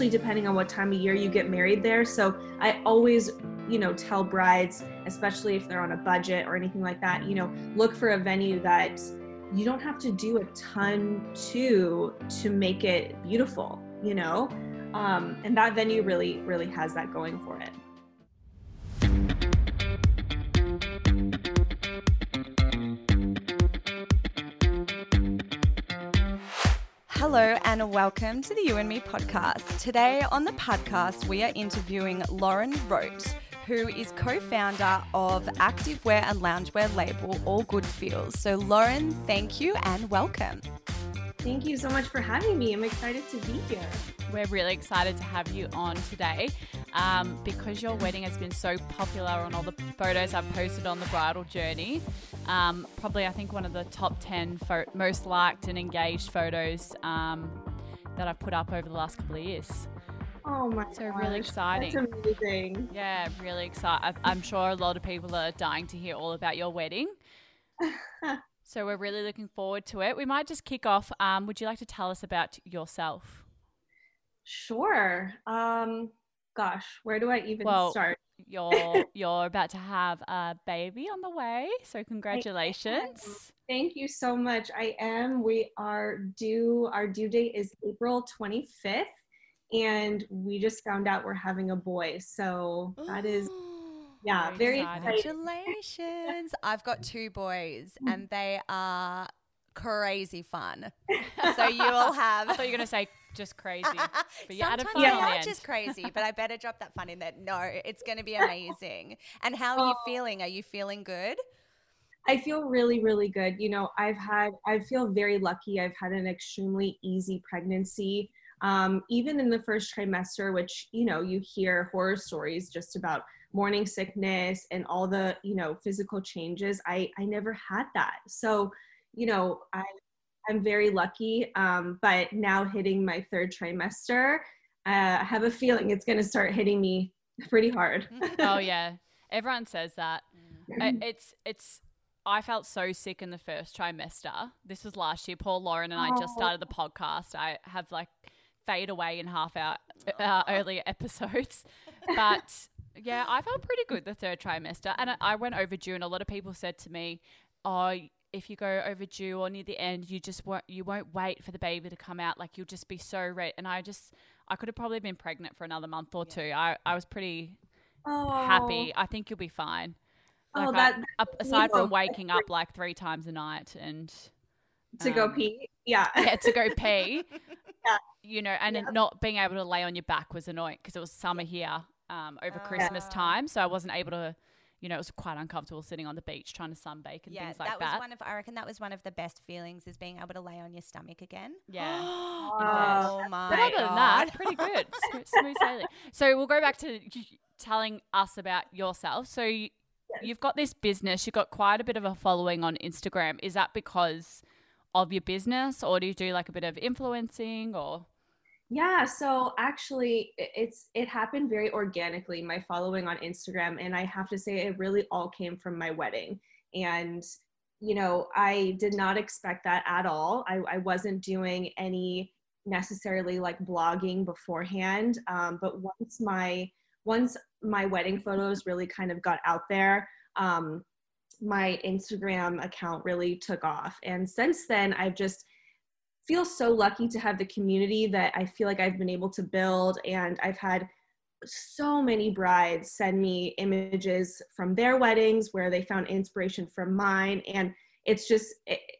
especially depending on what time of year you get married there. So I always, you know, tell brides, especially if they're on a budget or anything like that, you know, look for a venue that you don't have to do a ton to to make it beautiful, you know. Um, and that venue really, really has that going for it. Hello and welcome to the You and Me podcast. Today on the podcast, we are interviewing Lauren Rote, who is co founder of activewear and loungewear label All Good Feels. So, Lauren, thank you and welcome. Thank you so much for having me. I'm excited to be here. We're really excited to have you on today um, because your wedding has been so popular on all the photos I've posted on the bridal journey. Um, probably, I think, one of the top 10 fo- most liked and engaged photos um, that I've put up over the last couple of years. Oh my So gosh, really exciting. That's amazing. Yeah, really excited. I'm sure a lot of people are dying to hear all about your wedding. So we're really looking forward to it. We might just kick off. Um, would you like to tell us about yourself? Sure. Um, gosh, where do I even Well, start? You're you're about to have a baby on the way, so congratulations. Thank you so much. I am. We are due. Our due date is April 25th, and we just found out we're having a boy. So that is yeah, very exciting. Congratulations. I've got two boys and they are crazy fun. So you will I thought you were gonna say just crazy, but you added Sometimes fun they on the are end. just crazy, but I better drop that fun in there. No, it's going to be amazing. And how are you Oh. feeling? Are you feeling good? I feel really, really good. You know, I've had, I feel very lucky. I've had an extremely easy pregnancy. Um, even in the first trimester, which, you know, you hear horror stories just about morning sickness and all the, you know, physical changes. I, I never had that. So, you know, I, I'm very lucky. Um, but now hitting my third trimester, uh, I have a feeling it's going to start hitting me pretty hard. oh yeah, everyone says that. I- It's it's. I felt so sick in the first trimester. This was last year. Paul Lauren and I just Oh. started the podcast. I have like fade away in half our uh, earlier episodes, but yeah, I felt pretty good the third trimester, and I, I went overdue. And a lot of people said to me, "Oh, if you go overdue or near the end, you just won't you won't wait for the baby to come out. Like you'll just be so ready." And I just I could have probably been pregnant for another month or two. I I was pretty Oh, happy. I think you'll be fine. Oh, that, I, aside from waking up like three times a night and to go um, pee. Yeah. yeah, to go pee, Yeah. you know, and Yeah. not being able to lay on your back was annoying because it was summer here um, over Ah. Christmas time, so I wasn't able to. You know, it was quite uncomfortable sitting on the beach trying to sunbake and Yeah, things like that that. was one of I reckon that was one of the best feelings is being able to lay on your stomach again. yeah. Oh my But other than that, pretty good. Smooth, smooth sailing. So we'll go back to telling us about yourself. So you, you've got this business. You've got quite a bit of a following on Instagram. Is that because of your business, or do you do like a bit of influencing, or Yeah, so actually it's it happened very organically my following on Instagram and I have to say it really all came from my wedding. And you know I did not expect that at all. I, I wasn't doing any necessarily like blogging beforehand um, but once my once my wedding photos really kind of got out there um, my Instagram account really took off. And since then I've just feel so lucky to have the community that I feel like I've been able to build. And I've had so many brides send me images from their weddings where they found inspiration from mine. And it's just,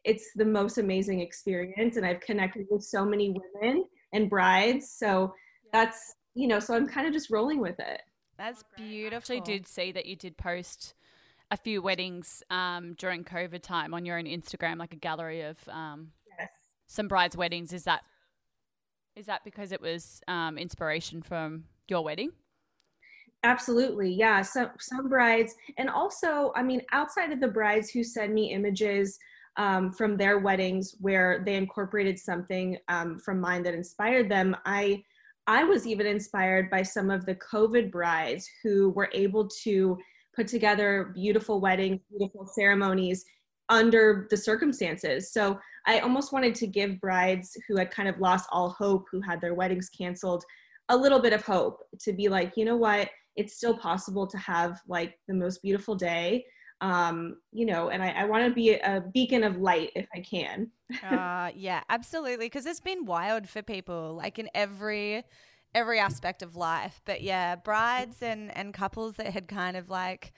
it's the most amazing experience. And I've connected with so many women and brides. So that's, you know, so I'm kind of just rolling with it. That's beautiful. actually did see that you did post a few weddings um, during COVID time on your own Instagram, like a gallery of um, Yes. Some brides' weddings. Is that is that because it was um, inspiration from your wedding? Absolutely. Yeah. So some brides, and also, I mean, outside of the brides who send me images um, from their weddings where they incorporated something um, from mine that inspired them, I I was even inspired by some of the COVID brides who were able to put together beautiful weddings, beautiful ceremonies under the circumstances. So I almost wanted to give brides who had kind of lost all hope, who had their weddings canceled, a little bit of hope to be like, you know what, it's still possible to have like the most beautiful day. Um, you know, and I, I want to be a beacon of light if I can. uh, yeah, absolutely. Because it's been wild for people, like in every every aspect of life. But yeah, brides and and couples that had kind of like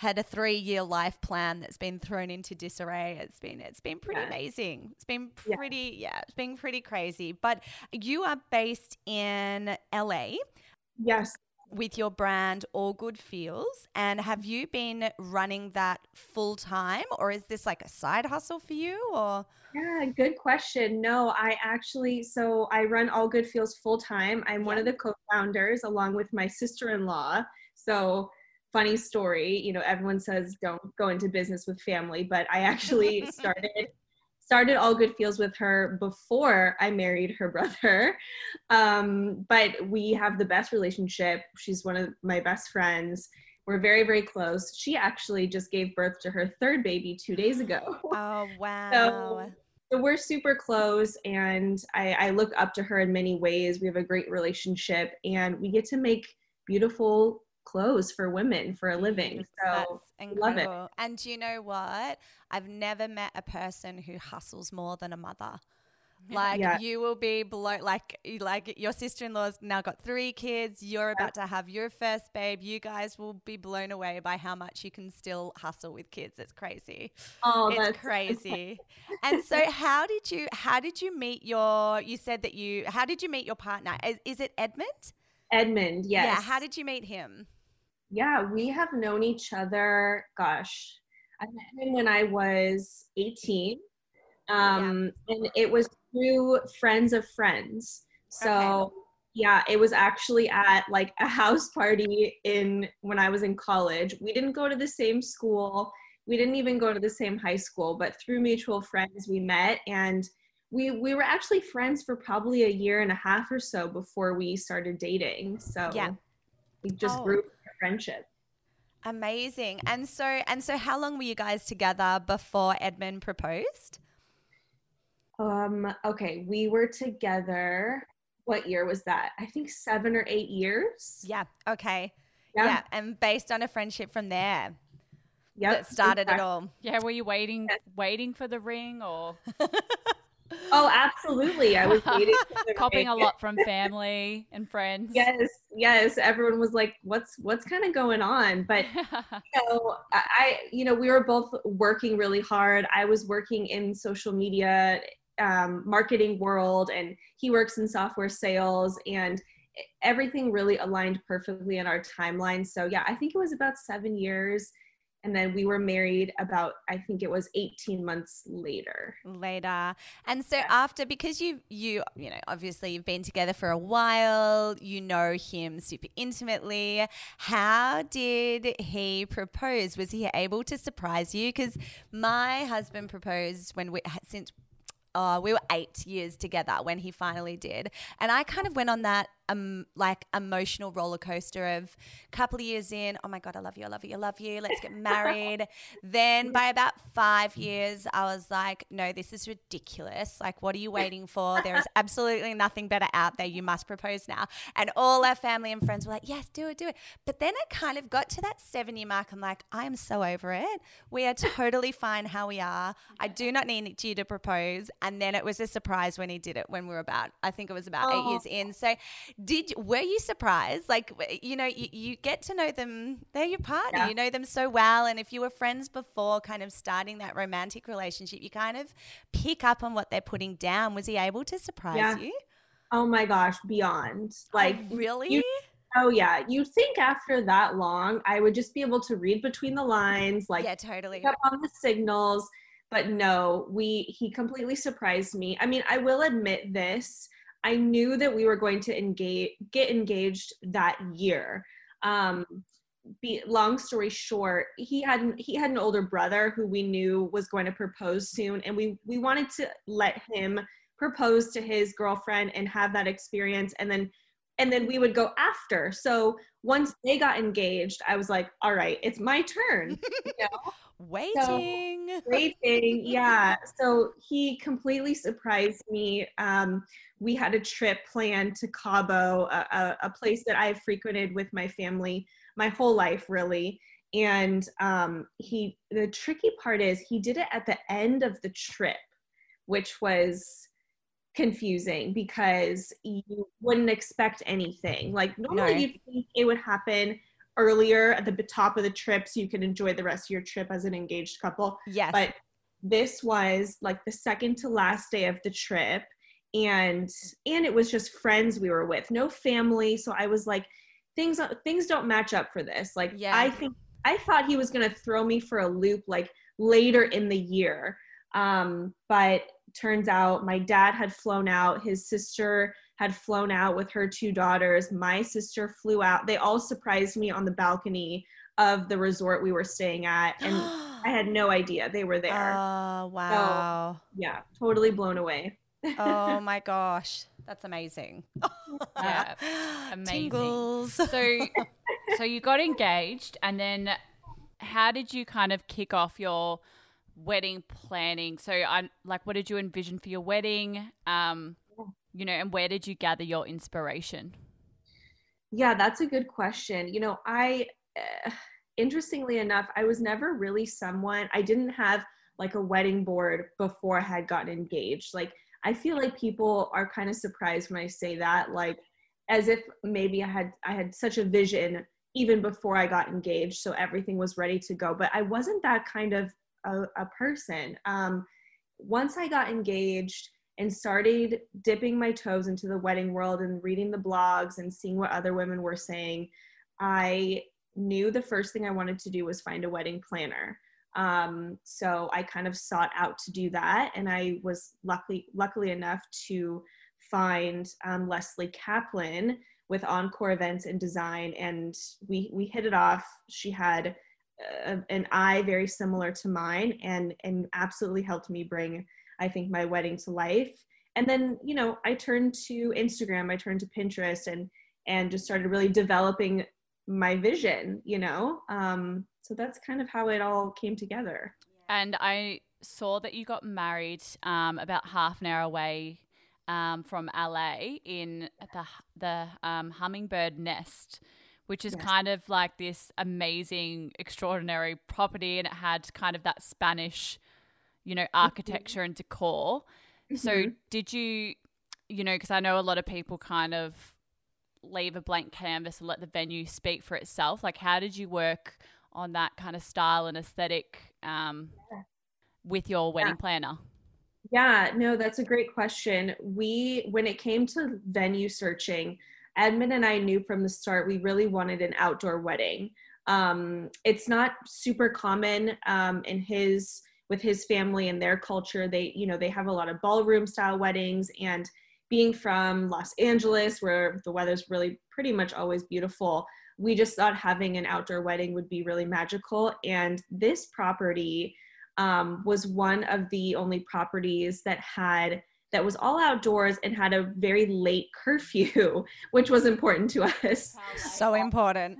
had a three year life plan that's been thrown into disarray. It's been it's been pretty yeah. amazing. It's been pretty yeah. yeah, it's been pretty crazy. But you are based in LA. Yes. With your brand All Good Feels. And have you been running that full time or is this like a side hustle for you or yeah, good question. No, I actually, so I run All Good Feels full time. I'm yeah. one of the co founders along with my sister in law. So funny story you know everyone says don't go into business with family but i actually started started all good feels with her before i married her brother. Um, but we have the best relationship. She's one of my best friends. We're very very close. She actually just gave birth to her third baby two days ago. Oh wow. so, so we're super close and I, I look up to her in many ways. We have a great relationship and we get to make beautiful clothes for women for a living. So love it. And you know what? I've never met a person who hustles more than a mother. Like yeah. you will be below, like like your sister in law's now got three kids. You're about to have your first babe. You guys will be blown away by how much you can still hustle with kids. It's crazy. Oh, it's crazy. and so, how did you how did you meet your? You said that you. How did you meet your partner? Is, is it Edmond? Edmond, yes. Yeah. How did you meet him? Yeah, we have known each other, gosh, I met him when I was 18. Um, yeah. And it was through friends of friends. So, okay. yeah, it was actually at like a house party in when I was in college. We didn't go to the same school. We didn't even go to the same high school, but through mutual friends we met and we we were actually friends for probably a year and a half or so before we started dating. So yeah. we just oh. grew friendship. Amazing. And so and so how long were you guys together before Edmond proposed? Um okay, we were together what year was that? I think 7 or 8 years. Yeah, okay. Yeah, yeah and based on a friendship from there. Yep, that started exactly. it all. Yeah, were you waiting waiting for the ring or Oh, absolutely. I was waiting. Copying a lot from family and friends. Yes, yes. Everyone was like, "What's what's kind of going on?" But you know, I, you know, we were both working really hard. I was working in social media, um, marketing world, and he works in software sales, and everything really aligned perfectly in our timeline. So yeah, I think it was about seven years and then we were married about i think it was 18 months later. Later. And so yeah. after because you you you know obviously you've been together for a while you know him super intimately how did he propose? Was he able to surprise you? Because my husband proposed when we since uh, we were eight years together when he finally did. And i kind of went on that um, like emotional roller coaster of a couple of years in, oh my God, I love you, I love you, I love you, let's get married. then by about five years, I was like, no, this is ridiculous. Like, what are you waiting for? There is absolutely nothing better out there. You must propose now. And all our family and friends were like, yes, do it, do it. But then I kind of got to that seven year mark. I'm like, I am so over it. We are totally fine how we are. I do not need you to propose. And then it was a surprise when he did it when we were about, I think it was about oh. eight years in. So did were you surprised? Like you know, you, you get to know them. They're your partner. Yeah. You know them so well, and if you were friends before, kind of starting that romantic relationship, you kind of pick up on what they're putting down. Was he able to surprise yeah. you? Oh my gosh, beyond oh, like oh, really. You, oh yeah, you think after that long, I would just be able to read between the lines, like yeah, totally up on the signals. But no, we he completely surprised me. I mean, I will admit this I knew that we were going to engage, get engaged that year. Um, be, long story short, he had he had an older brother who we knew was going to propose soon, and we we wanted to let him propose to his girlfriend and have that experience, and then and then we would go after. So once they got engaged, I was like, all right, it's my turn. You know? Waiting. So, waiting. Yeah. So he completely surprised me. Um, we had a trip planned to Cabo, a, a, place that I've frequented with my family my whole life, really. And um, he, the tricky part is he did it at the end of the trip, which was confusing because you wouldn't expect anything. Like normally no. you'd think it would happen earlier at the top of the trip so you can enjoy the rest of your trip as an engaged couple. Yes. But this was like the second to last day of the trip and and it was just friends we were with, no family. So I was like things things don't match up for this. Like yeah. I think I thought he was going to throw me for a loop like later in the year. Um but turns out my dad had flown out, his sister had flown out with her two daughters. My sister flew out. They all surprised me on the balcony of the resort we were staying at. And I had no idea they were there. Oh, wow. So, yeah, totally blown away. oh my gosh. That's amazing. yeah. Amazing. Tingles. So so you got engaged and then how did you kind of kick off your wedding planning? So I like what did you envision for your wedding? Um you know, and where did you gather your inspiration? Yeah, that's a good question. You know, I, uh, interestingly enough, I was never really someone, I didn't have like a wedding board before I had gotten engaged. Like, I feel like people are kind of surprised when I say that, like, as if maybe I had I had such a vision even before I got engaged, so everything was ready to go. But I wasn't that kind of a, a person. Um, once I got engaged, and started dipping my toes into the wedding world and reading the blogs and seeing what other women were saying, I knew the first thing I wanted to do was find a wedding planner. Um, so I kind of sought out to do that, and I was luckily luckily enough to find um, Leslie Kaplan with Encore Events and Design, and we we hit it off. She had uh, an eye very similar to mine, and and absolutely helped me bring I think my wedding to life. And then, you know, I turned to Instagram, I turned to Pinterest and and just started really developing my vision, you know. Um, so that's kind of how it all came together. And I saw that you got married um, about half an hour away um, from LA in the the um, Hummingbird Nest, which is yes. kind of like this amazing, extraordinary property, and it had kind of that Spanish you know, architecture and decor. Mm-hmm. So, did you, you know, because I know a lot of people kind of leave a blank canvas and let the venue speak for itself. Like, how did you work on that kind of style and aesthetic um, with your wedding yeah. planner? Yeah, no, that's a great question. We, when it came to venue searching, Edmond and I knew from the start we really wanted an outdoor wedding. Um, it's not super common um, in his with his family and their culture. They you know they have a lot of ballroom style weddings and being from los angeles where the weather's really pretty much always beautiful we just thought having an outdoor wedding would be really magical. And this property um, was one of the only properties that had that was all outdoors and had a very late curfew which was important to us. So important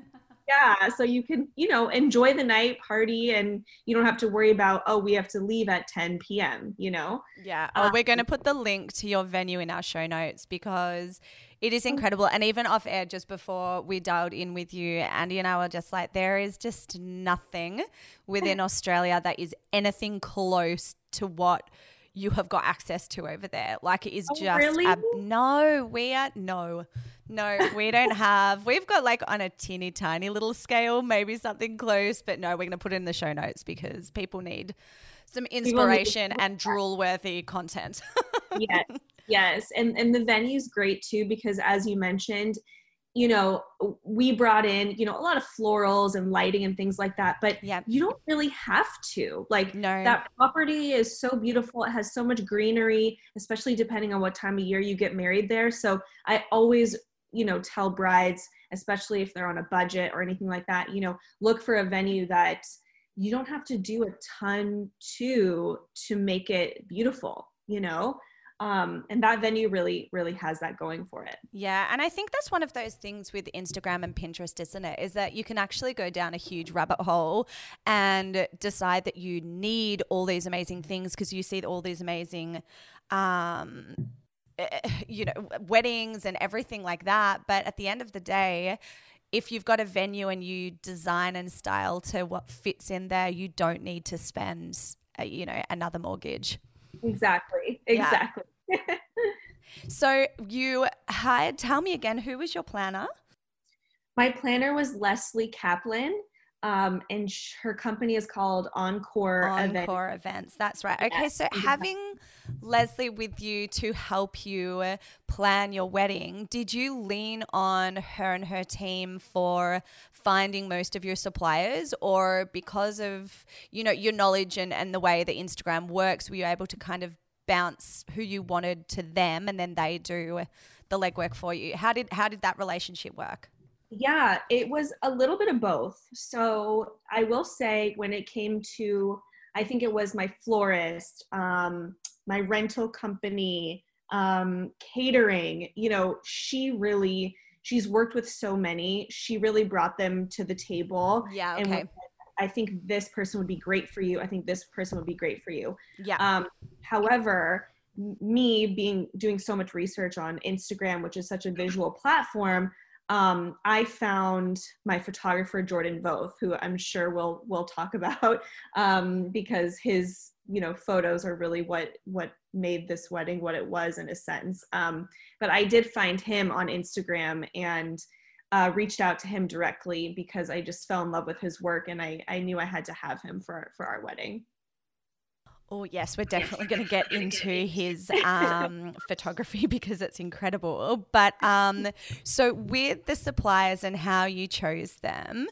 yeah so you can you know enjoy the night party and you don't have to worry about oh we have to leave at 10 p.m you know yeah oh, uh, we're going to put the link to your venue in our show notes because it is incredible and even off air just before we dialed in with you andie and i were just like there is just nothing within australia that is anything close to what you have got access to over there. Like it is oh, just really? ab- no, we are no, no, we don't have. We've got like on a teeny tiny little scale, maybe something close, but no, we're going to put it in the show notes because people need some inspiration and drool worthy content. yes, yes, and and the venue's great too because as you mentioned, you know, we brought in, you know, a lot of florals and lighting and things like that, but yeah. you don't really have to. Like no. that property is so beautiful. It has so much greenery, especially depending on what time of year you get married there. So I always, you know, tell brides, especially if they're on a budget or anything like that, you know, look for a venue that you don't have to do a ton to to make it beautiful, you know? um, and that venue really really has that going for it yeah and i think that's one of those things with instagram and pinterest isn't it is that you can actually go down a huge rabbit hole and decide that you need all these amazing things because you see all these amazing um, Eh, you know weddings and everything like that but at the end of the day if you've got a venue and you design and style to what fits in there you don't need to spend a, you know another mortgage. Exactly. Exactly. Yeah. so you hired tell me again who was your planner? My planner was leslie kaplan um, and sh- her company is called Encore, Encore Event- Events. That's right. Okay, so having Leslie with you to help you plan your wedding, did you lean on her and her team for finding most of your suppliers, or because of you know your knowledge and and the way that Instagram works, were you able to kind of bounce who you wanted to them, and then they do the legwork for you? How did how did that relationship work? Yeah, it was a little bit of both. So I will say, when it came to, I think it was my florist, um, my rental company, um, catering, you know, she really, she's worked with so many. She really brought them to the table. Yeah. Okay. And I think this person would be great for you. I think this person would be great for you. Yeah. Um, however, me being doing so much research on Instagram, which is such a visual platform, um, I found my photographer Jordan Voth, who I'm sure we'll we'll talk about um, because his you know photos are really what what made this wedding what it was in a sense. Um, but I did find him on Instagram and uh, reached out to him directly because I just fell in love with his work and I I knew I had to have him for for our wedding. Oh, yes, we're definitely going to get into his um, photography because it's incredible. But um, so, with the suppliers and how you chose them,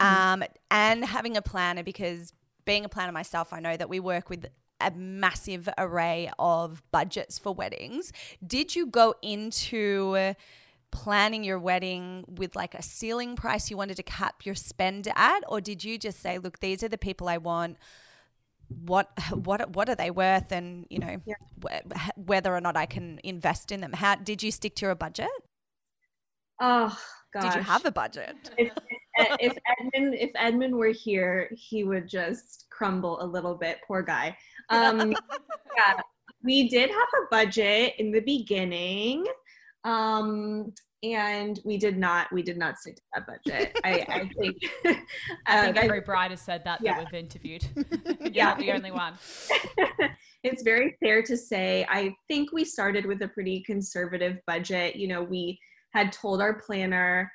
mm-hmm. um, and having a planner, because being a planner myself, I know that we work with a massive array of budgets for weddings. Did you go into planning your wedding with like a ceiling price you wanted to cap your spend at, or did you just say, look, these are the people I want? What what what are they worth and you know yeah. wh- whether or not I can invest in them. How did you stick to your budget? Oh gosh. Did you have a budget? If, if Edmond if Edmond were here, he would just crumble a little bit. Poor guy. Um, yeah, we did have a budget in the beginning. Um, and we did not we did not stick to that budget i, I think i think uh, every bride has said that yeah. that we've interviewed you're yeah. not the only one it's very fair to say i think we started with a pretty conservative budget you know we had told our planner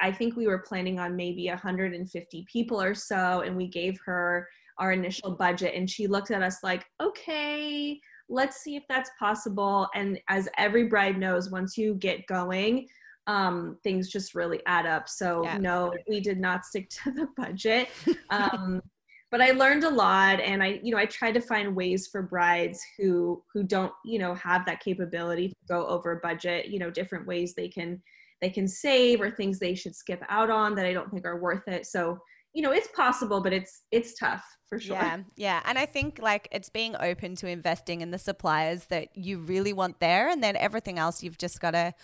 i think we were planning on maybe 150 people or so and we gave her our initial budget and she looked at us like okay let's see if that's possible. And as every bride knows, once you get going, um, things just really add up. So yeah. no, we did not stick to the budget. Um, but I learned a lot, and I, you know, I tried to find ways for brides who who don't, you know, have that capability to go over budget. You know, different ways they can they can save or things they should skip out on that I don't think are worth it. So you know it's possible but it's it's tough for sure. Yeah yeah and i think like it's being open to investing in the suppliers that you really want there and then everything else you've just got to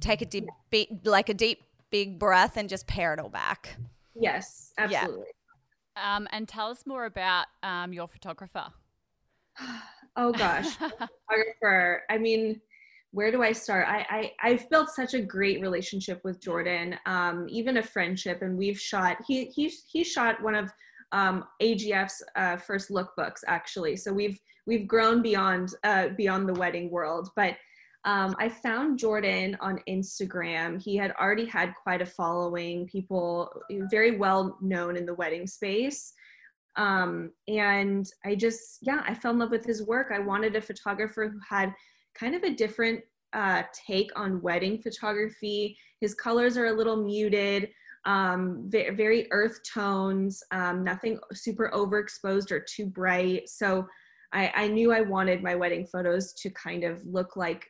take a deep be, like a deep big breath and just pare it all back. Yes absolutely. Yeah. um, and tell us more about um, your photographer. Oh gosh. Photographer i mean where do I start? I, I have built such a great relationship with Jordan, um, even a friendship, and we've shot. He he he shot one of um, AGF's uh, first lookbooks actually. So we've we've grown beyond uh, beyond the wedding world. But um, I found Jordan on Instagram. He had already had quite a following, people very well known in the wedding space. Um, and I just yeah, I fell in love with his work. I wanted a photographer who had kind of a different uh, take on wedding photography. His colors are a little muted, um, very, earth tones, um, nothing super overexposed or too bright. So I, I knew I wanted my wedding photos to kind of look like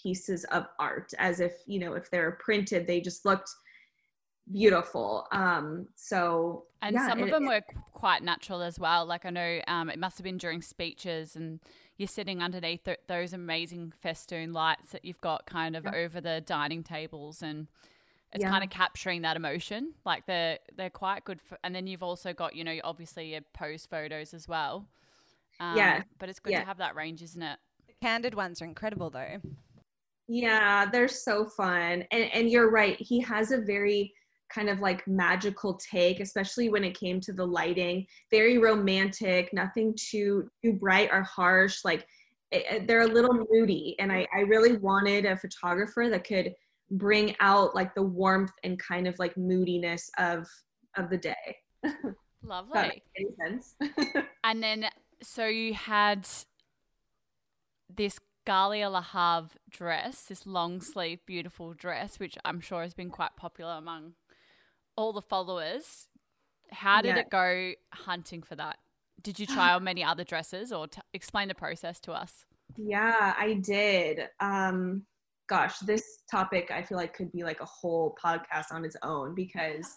pieces of art, as if, you know, if they're printed, they just looked beautiful. Um, so and yeah, some of them it- were quite natural as well. Like I know um, it must have been during speeches, and you're sitting underneath th- those amazing festoon lights that you've got kind of Yeah. over the dining tables, and it's Yeah. kind of capturing that emotion. Like they're they're quite good. For, and then you've also got you know obviously your pose photos as well. Um, Yeah. but it's good Yeah. to have that range, isn't it? The candid ones are incredible though. Yeah, they're so fun. And and you're right. He has a very kind of like magical take, especially when it came to the lighting. Very romantic, nothing too too bright or harsh. Like it, it- they're a little moody. And I, I really wanted a photographer that could bring out like the warmth and kind of like moodiness of of the day. Lovely. any sense. And then, so you had this Galia Lahav dress, this long sleeve, beautiful dress, which I'm sure has been quite popular among all the followers. How did Yeah. it go hunting for that? Did you try on many other dresses or t- explain the process to us? Yeah, I did. Um, gosh, this topic I feel like could be like a whole podcast on its own because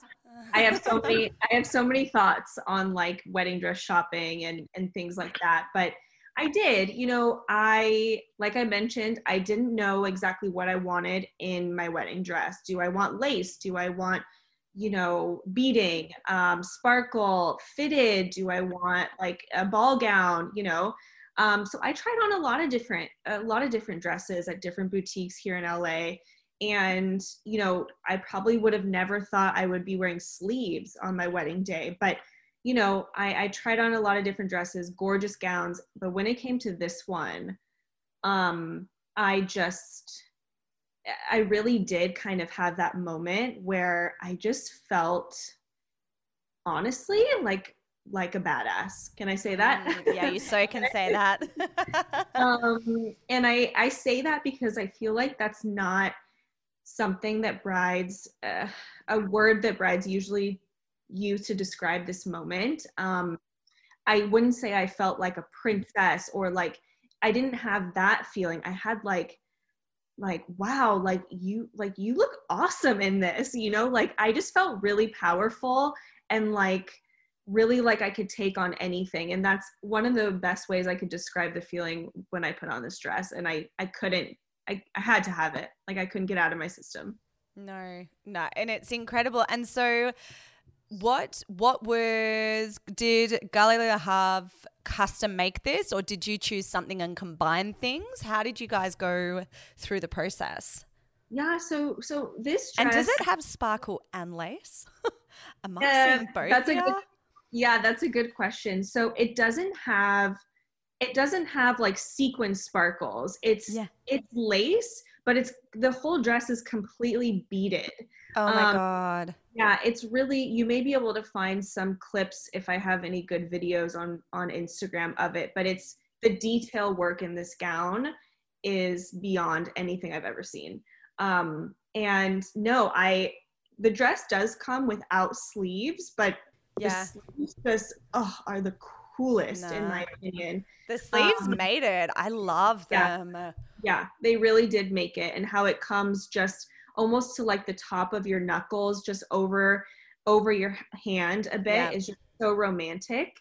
I have so many I have so many thoughts on like wedding dress shopping and and things like that. But I did, you know, I like I mentioned, I didn't know exactly what I wanted in my wedding dress. Do I want lace? Do I want you know, beading, um, sparkle, fitted? Do I want like a ball gown? You know, um, so I tried on a lot of different a lot of different dresses at different boutiques here in LA and you know i probably would have never thought i would be wearing sleeves on my wedding day but you know I, I tried on a lot of different dresses gorgeous gowns but when it came to this one um i just i really did kind of have that moment where i just felt honestly like like a badass can i say that Mm, yeah, you so can say that. um, and I I say that because I feel like that's not something that brides uh, a word that brides usually use to describe this moment. Um, I wouldn't say I felt like a princess or like I didn't have that feeling. I had like like wow like you like you look awesome in this you know like i just felt really powerful and like really like I could take on anything. And that's one of the best ways I could describe the feeling when I put on this dress. And I, I couldn't, I, I had to have it. Like I couldn't get out of my system. No, no, and it's incredible. And so, what what was did Galia Lahav custom make this, or did you choose something and combine things? How did you guys go through the process? Yeah. So, so this dress. And does it have sparkle and lace? Am I Uh, seeing both? that's a good- yeah, that's a good question. So it doesn't have, it doesn't have like sequin sparkles. It's, Yeah. it's lace, but it's the whole dress is completely beaded. Oh my um, god! yeah it's really you may be able to find some clips if i have any good videos on on instagram of it but it's the detail work in this gown is beyond anything i've ever seen um and no i the dress does come without sleeves but Yeah, the sleeves just oh are the coolest in my opinion the sleeves um, made it. I love yeah. them. yeah they really did make it and how it comes just almost to like the top of your knuckles just over over your hand a bit Yeah. is just so romantic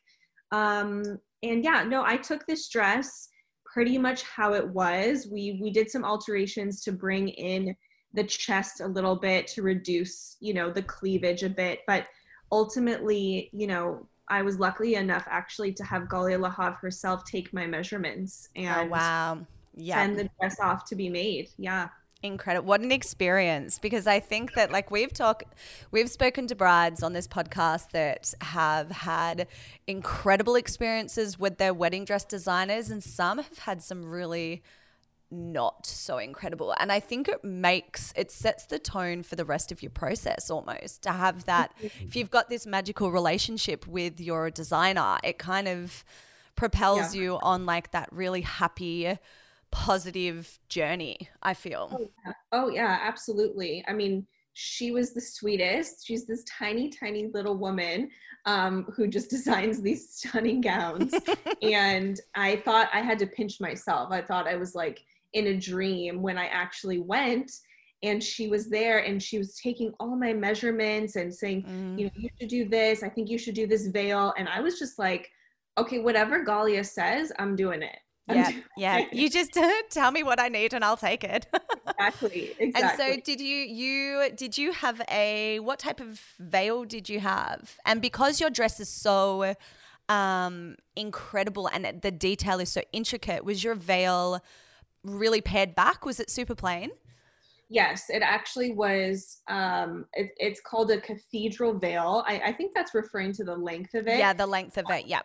um and yeah no i took this dress pretty much how it was we we did some alterations to bring in the chest a little bit to reduce you know the cleavage a bit but ultimately you know i was lucky enough actually to have galia lahav herself take my measurements and oh wow! Yeah, send the dress off to be made. Yeah. Incredible. What an experience. Because I think that like we've talked we've spoken to brides on this podcast that have had incredible experiences with their wedding dress designers and some have had some really not so incredible. And I think it makes it sets the tone for the rest of your process almost to have that if you've got this magical relationship with your designer, it kind of propels Yeah. you on like that really happy positive journey, I feel. Oh yeah. oh yeah, absolutely. I mean, she was the sweetest. She's this tiny, tiny little woman um, who just designs these stunning gowns. and I thought I had to pinch myself. I thought I was like in a dream when I actually went and she was there and she was taking all my measurements and saying mm. you know you should do this i think you should do this veil and i was just like okay whatever galia says i'm doing it yeah yeah you just tell me what i need and i'll take it exactly exactly and so did you you did you have a what type of veil did you have and because your dress is so um incredible and the detail is so intricate was your veil really pared back was it super plain Yes, it actually was. Um, it, it's called a cathedral veil. I, I, think that's referring to the length of it. Yeah, the length of it. Yeah.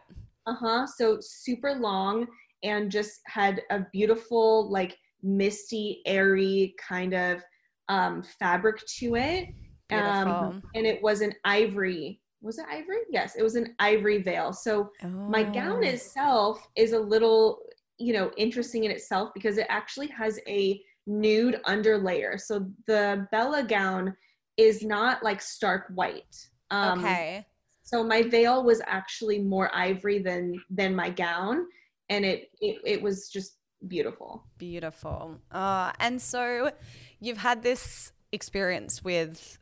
Uh huh. So super long and just had a beautiful, like misty, airy kind of um, fabric to it. Um, and it was an ivory. Was it ivory? Yes, it was an ivory veil. So oh. my gown oh. itself is a little, you know, interesting in itself because it actually has a nude underlayer. So the Bella gown is not like stark white. Um, okay. So my veil was actually more ivory than than my gown, and it it, it was just beautiful. Beautiful. Uh, and so you've had this experience with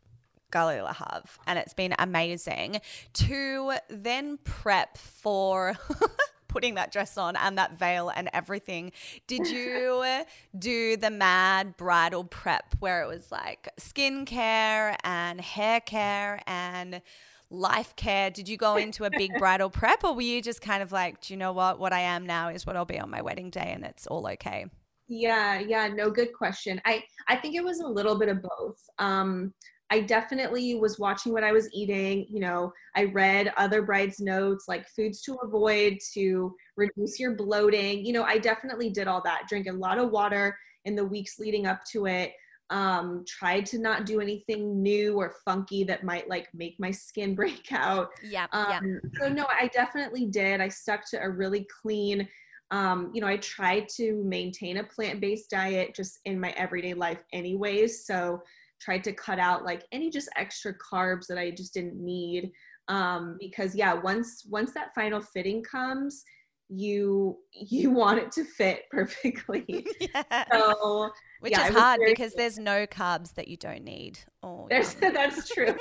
Galia Lahav, and it's been amazing to then prep for putting that dress on and that veil and everything. Did you do the mad bridal prep where it was like skincare and hair care and life care? Did you go into a big bridal prep or were you just kind of like, do you know what? What I am now is what I'll be on my wedding day and it's all okay? Yeah, yeah, no good question. I I think it was a little bit of both. Um I definitely was watching what I was eating. You know, I read other brides' notes like foods to avoid to reduce your bloating. You know, I definitely did all that. Drink a lot of water in the weeks leading up to it. Um, tried to not do anything new or funky that might like make my skin break out. Yeah. Um. So no, I definitely did. I stuck to a really clean. Um, you know, I tried to maintain a plant-based diet just in my everyday life, anyways. So tried to cut out like any just extra carbs that I just didn't need. Um, because yeah, once once that final fitting comes, you you want it to fit perfectly. yeah. So which yeah, is hard because there's no carbs that you don't need. Oh, that's true.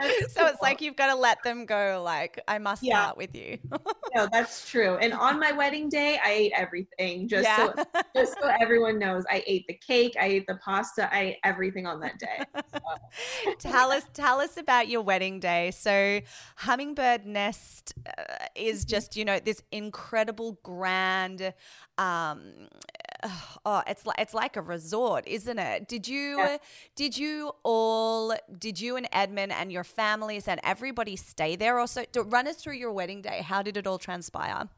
so it's like you've got to let them go. Like I must yeah. start with you. no, that's true. And on my wedding day, I ate everything. Just yeah. so just so everyone knows, I ate the cake, I ate the pasta, I ate everything on that day. So. tell us, tell us about your wedding day. So, Hummingbird Nest uh, is mm-hmm. just you know this incredible grand um oh it's like it's like a resort isn't it? Did you yeah. did you all did you and edmond and your families and everybody stay there? Also run us through your wedding day. How did it all transpire?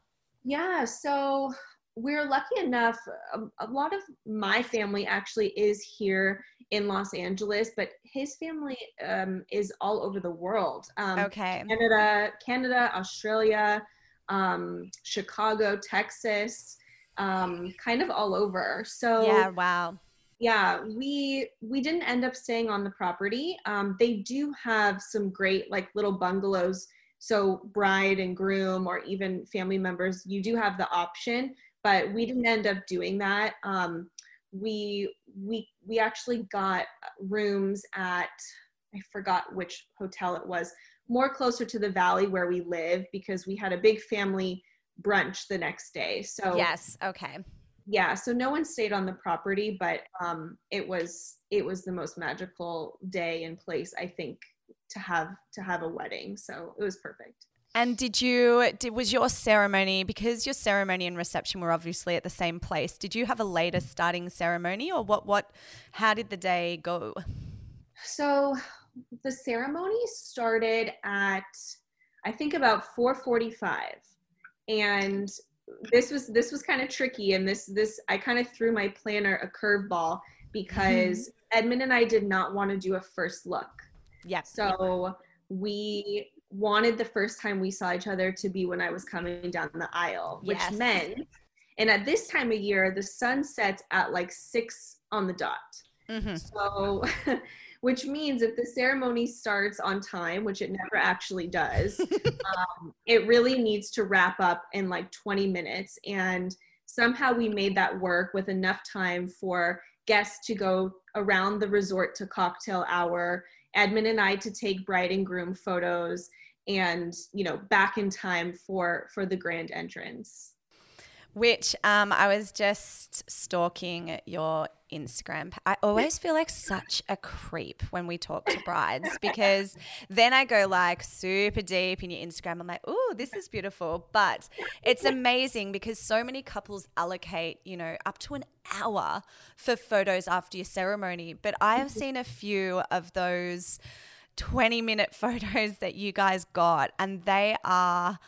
Yeah so we're lucky enough a, a lot of my family actually is here in los angeles but his family um, is all over the world. Um, okay. Canada canada australia um, chicago texas um, kind of all over. So yeah, wow. Yeah, we we didn't end up staying on the property. Um, they do have some great like little bungalows. So bride and groom, or even family members, you do have the option. But we didn't end up doing that. Um, we we we actually got rooms at I forgot which hotel it was, more closer to the valley where we live because we had a big family brunch the next day. So yes, okay. Yeah, so no one stayed on the property, but um, it was it was the most magical day and place I think to have to have a wedding. So it was perfect. And did you did was your ceremony because your ceremony and reception were obviously at the same place? Did you have a later starting ceremony or what what how did the day go? So the ceremony started at I think about 4:45 and this was this was kind of tricky and this this i kind of threw my planner a curveball because mm-hmm. edmond and i did not want to do a first look yeah so we wanted the first time we saw each other to be when i was coming down the aisle which yes. meant and at this time of year the sun sets at like six on the dot mm-hmm. so which means if the ceremony starts on time, which it never actually does, um, it really needs to wrap up in like 20 minutes. And somehow we made that work with enough time for guests to go around the resort to cocktail hour edmond and i to take bride and groom photos and you know back in time for for the grand entrance which um, I was just stalking your Instagram. I always feel like such a creep when we talk to brides because then I go like super deep in your Instagram. I'm like, oh, this is beautiful. But it's amazing because so many couples allocate, you know, up to an hour for photos after your ceremony. But I have seen a few of those 20 minute photos that you guys got, and they are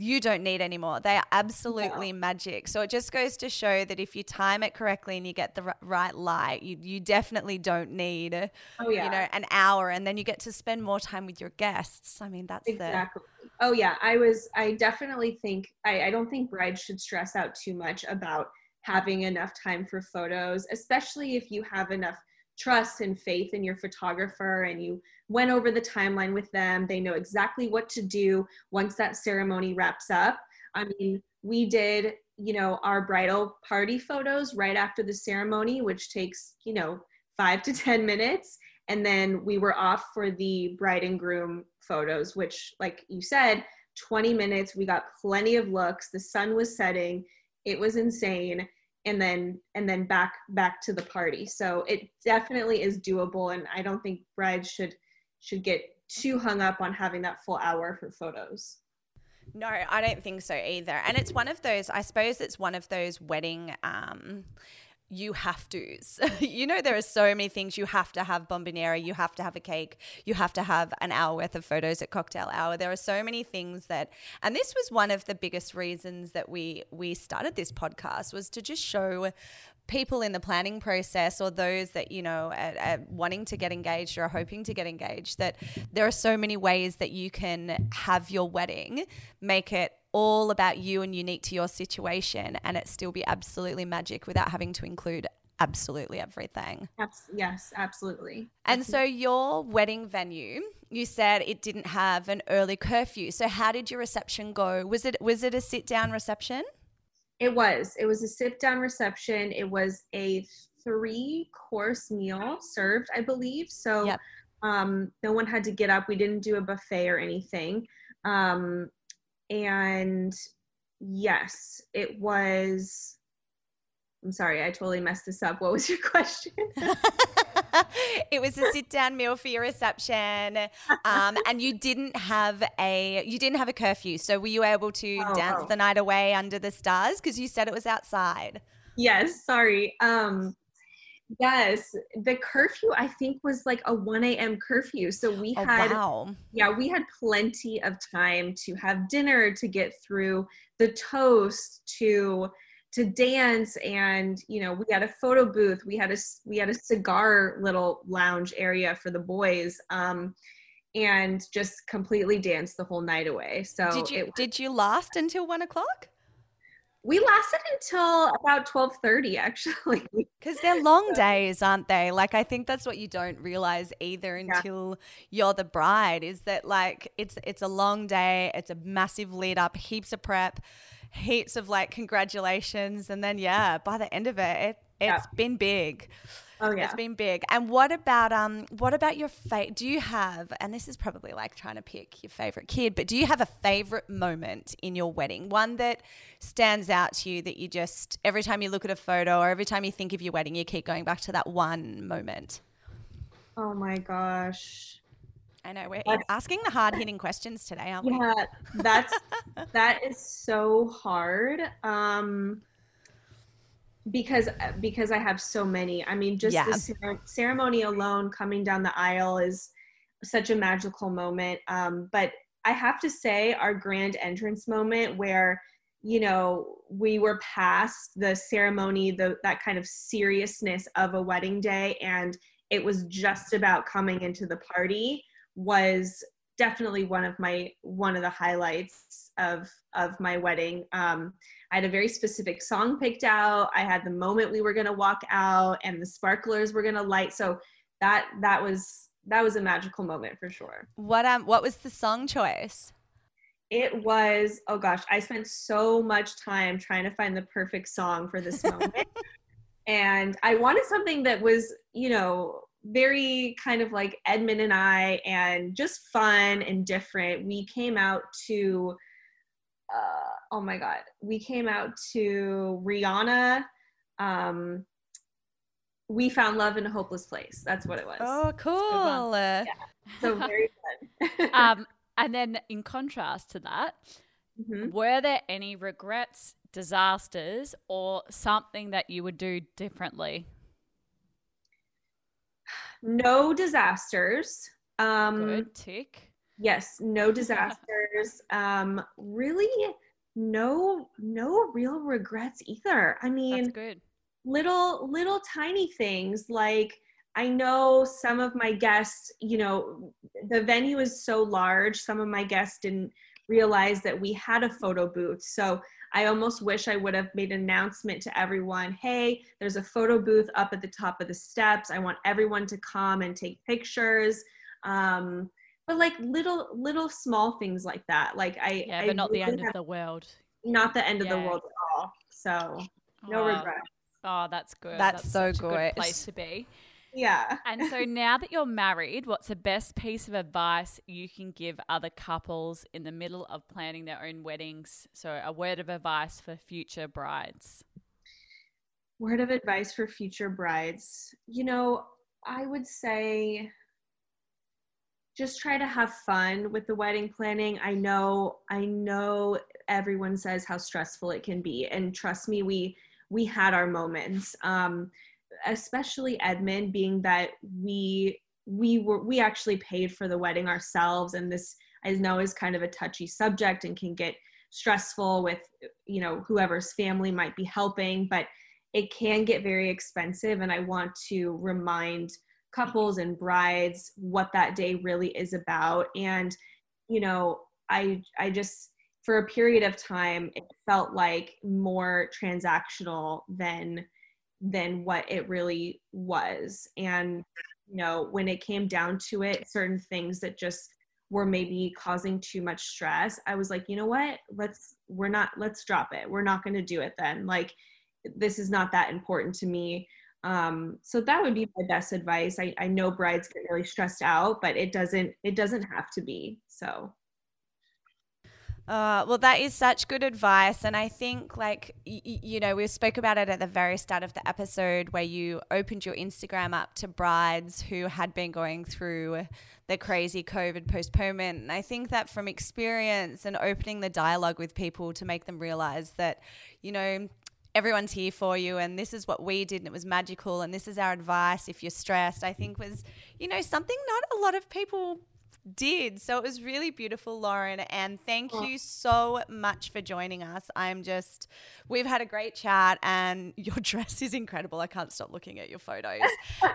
you don't need anymore. They are absolutely magic. So it just goes to show that if you time it correctly and you get the right light, you, you definitely don't need, oh, yeah. you know, an hour, and then you get to spend more time with your guests. I mean, that's exactly. The... Oh yeah, I was. I definitely think. I, I don't think brides should stress out too much about having enough time for photos, especially if you have enough trust and faith in your photographer and you went over the timeline with them. They know exactly what to do once that ceremony wraps up. I mean, we did, you know, our bridal party photos right after the ceremony, which takes, you know, five to 10 minutes. And then we were off for the bride and groom photos, which, like you said, 20 minutes. We got plenty of looks. The sun was setting. It was insane and then and then back back to the party. So it definitely is doable and i don't think brides should should get too hung up on having that full hour for photos. No i don't think so either. And it's one of those i suppose it's one of those wedding um you have to's. you know, there are so many things you have to have bomboniera, you have to have a cake, you have to have an hour worth of photos at cocktail hour. There are so many things that, and this was one of the biggest reasons that we we started this podcast was to just show people in the planning process or those that you know are, are, wanting to get engaged or are hoping to get engaged that there are so many ways that you can have your wedding make it all about you and unique to your situation and it still be absolutely magic without having to include absolutely everything. Yes, absolutely. And so your wedding venue, you said it didn't have an early curfew. So how did your reception go? Was it was it a sit down reception? It was. It was a sit down reception. It was a three course meal served, I believe. So yep. um, no one had to get up. We didn't do a buffet or anything. Um, and yes, it was. I'm sorry, I totally messed this up. What was your question? it was a sit down meal for your reception, um, and you didn't have a you didn't have a curfew. So were you able to oh, dance oh. the night away under the stars? Because you said it was outside. Yes, sorry. Um, Yes, the curfew I think was like a 1 a.m. curfew. So we oh, had, wow. yeah, we had plenty of time to have dinner, to get through the toast, to to dance, and you know we had a photo booth. We had a we had a cigar little lounge area for the boys, um, and just completely danced the whole night away. So did you did you last until one o'clock? We lasted until about 12:30 actually cuz they're long days aren't they like i think that's what you don't realize either until yeah. you're the bride is that like it's it's a long day it's a massive lead up heaps of prep heaps of like congratulations and then yeah by the end of it, it it's yeah. been big Oh yeah, it's been big. And what about um? What about your fate? Do you have? And this is probably like trying to pick your favorite kid, but do you have a favorite moment in your wedding? One that stands out to you that you just every time you look at a photo or every time you think of your wedding, you keep going back to that one moment. Oh my gosh. I know we're that's, asking the hard hitting questions today, aren't yeah, we? Yeah, that's that is so hard. Um because because I have so many. I mean, just yeah. the ceremony alone, coming down the aisle is such a magical moment. Um, but I have to say, our grand entrance moment, where you know we were past the ceremony, the that kind of seriousness of a wedding day, and it was just about coming into the party, was definitely one of my one of the highlights of of my wedding. Um, I had a very specific song picked out. I had the moment we were going to walk out and the sparklers were going to light. So that that was that was a magical moment for sure. What um what was the song choice? It was oh gosh, I spent so much time trying to find the perfect song for this moment. and I wanted something that was, you know, very kind of like Edmond and I, and just fun and different. We came out to, uh, oh my God, we came out to Rihanna. Um, we found love in a hopeless place. That's what it was. Oh, cool. Yeah. So very fun. um, and then in contrast to that, mm-hmm. were there any regrets, disasters, or something that you would do differently? No disasters. Um, Good tick. Yes, no disasters. um, really, no, no real regrets either. I mean, That's good. Little, little tiny things like I know some of my guests, you know, the venue is so large. Some of my guests didn't realize that we had a photo booth. So I almost wish I would have made an announcement to everyone hey, there's a photo booth up at the top of the steps. I want everyone to come and take pictures. Um, but like little, little small things like that. Like I, yeah, but I not the end of the world. Not the end yeah. of the world at all. So no oh, regret. Oh, that's good. That's, that's so good. place to be. Yeah. and so now that you're married, what's the best piece of advice you can give other couples in the middle of planning their own weddings? So, a word of advice for future brides. Word of advice for future brides. You know, I would say just try to have fun with the wedding planning. I know I know everyone says how stressful it can be and trust me we we had our moments. Um especially Edmond, being that we we were we actually paid for the wedding ourselves, and this I know is kind of a touchy subject and can get stressful with you know whoever's family might be helping, but it can get very expensive, and I want to remind couples and brides what that day really is about. And you know i i just for a period of time it felt like more transactional than than what it really was. And you know when it came down to it certain things that just were maybe causing too much stress i was like you know what? Let's we're not let's drop it. We're not going to do it then. Like this is not that important to me. Um so that would be my best advice. I, I know brides get really stressed out but it doesn't it doesn't have to be so uh, well, that is such good advice. And I think, like, y- you know, we spoke about it at the very start of the episode where you opened your Instagram up to brides who had been going through the crazy COVID postponement. And I think that from experience and opening the dialogue with people to make them realize that, you know, everyone's here for you and this is what we did and it was magical and this is our advice if you're stressed i think was you know something not a lot of people did. So it was really beautiful, Lauren. And thank oh. you so much for joining us. I'm just, we've had a great chat, and your dress is incredible. I can't stop looking at your photos.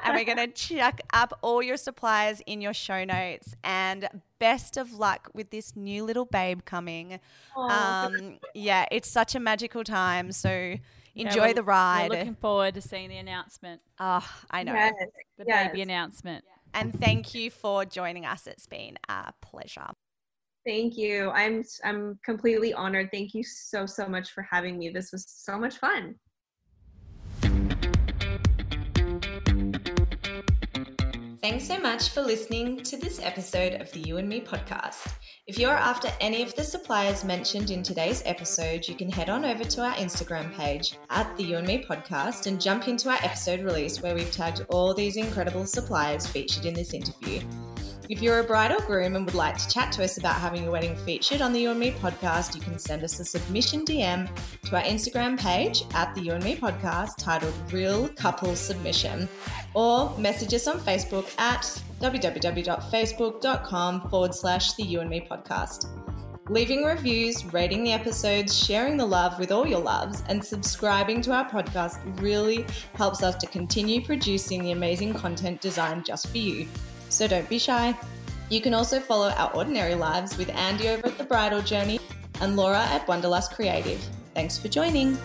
and we're going to check up all your suppliers in your show notes. And best of luck with this new little babe coming. Oh, um, yeah, it's such a magical time. So, Enjoy yeah, the ride. We're looking forward to seeing the announcement. Oh, I know. Yes. The yes. baby announcement. And thank you for joining us. It's been a pleasure. Thank you. I'm I'm completely honored. Thank you so so much for having me. This was so much fun. Thanks so much for listening to this episode of the You and Me podcast. If you're after any of the suppliers mentioned in today's episode, you can head on over to our Instagram page at the You and Me podcast and jump into our episode release where we've tagged all these incredible suppliers featured in this interview. If you're a bride or groom and would like to chat to us about having your wedding featured on the You and Me podcast, you can send us a submission DM to our Instagram page at the You and Me podcast titled Real Couple Submission or message us on Facebook at www.facebook.com forward slash the You and Me podcast. Leaving reviews, rating the episodes, sharing the love with all your loves, and subscribing to our podcast really helps us to continue producing the amazing content designed just for you. So don't be shy. You can also follow our ordinary lives with Andie over at The Bridal Journey and Laura at Wanderlust Creative. Thanks for joining.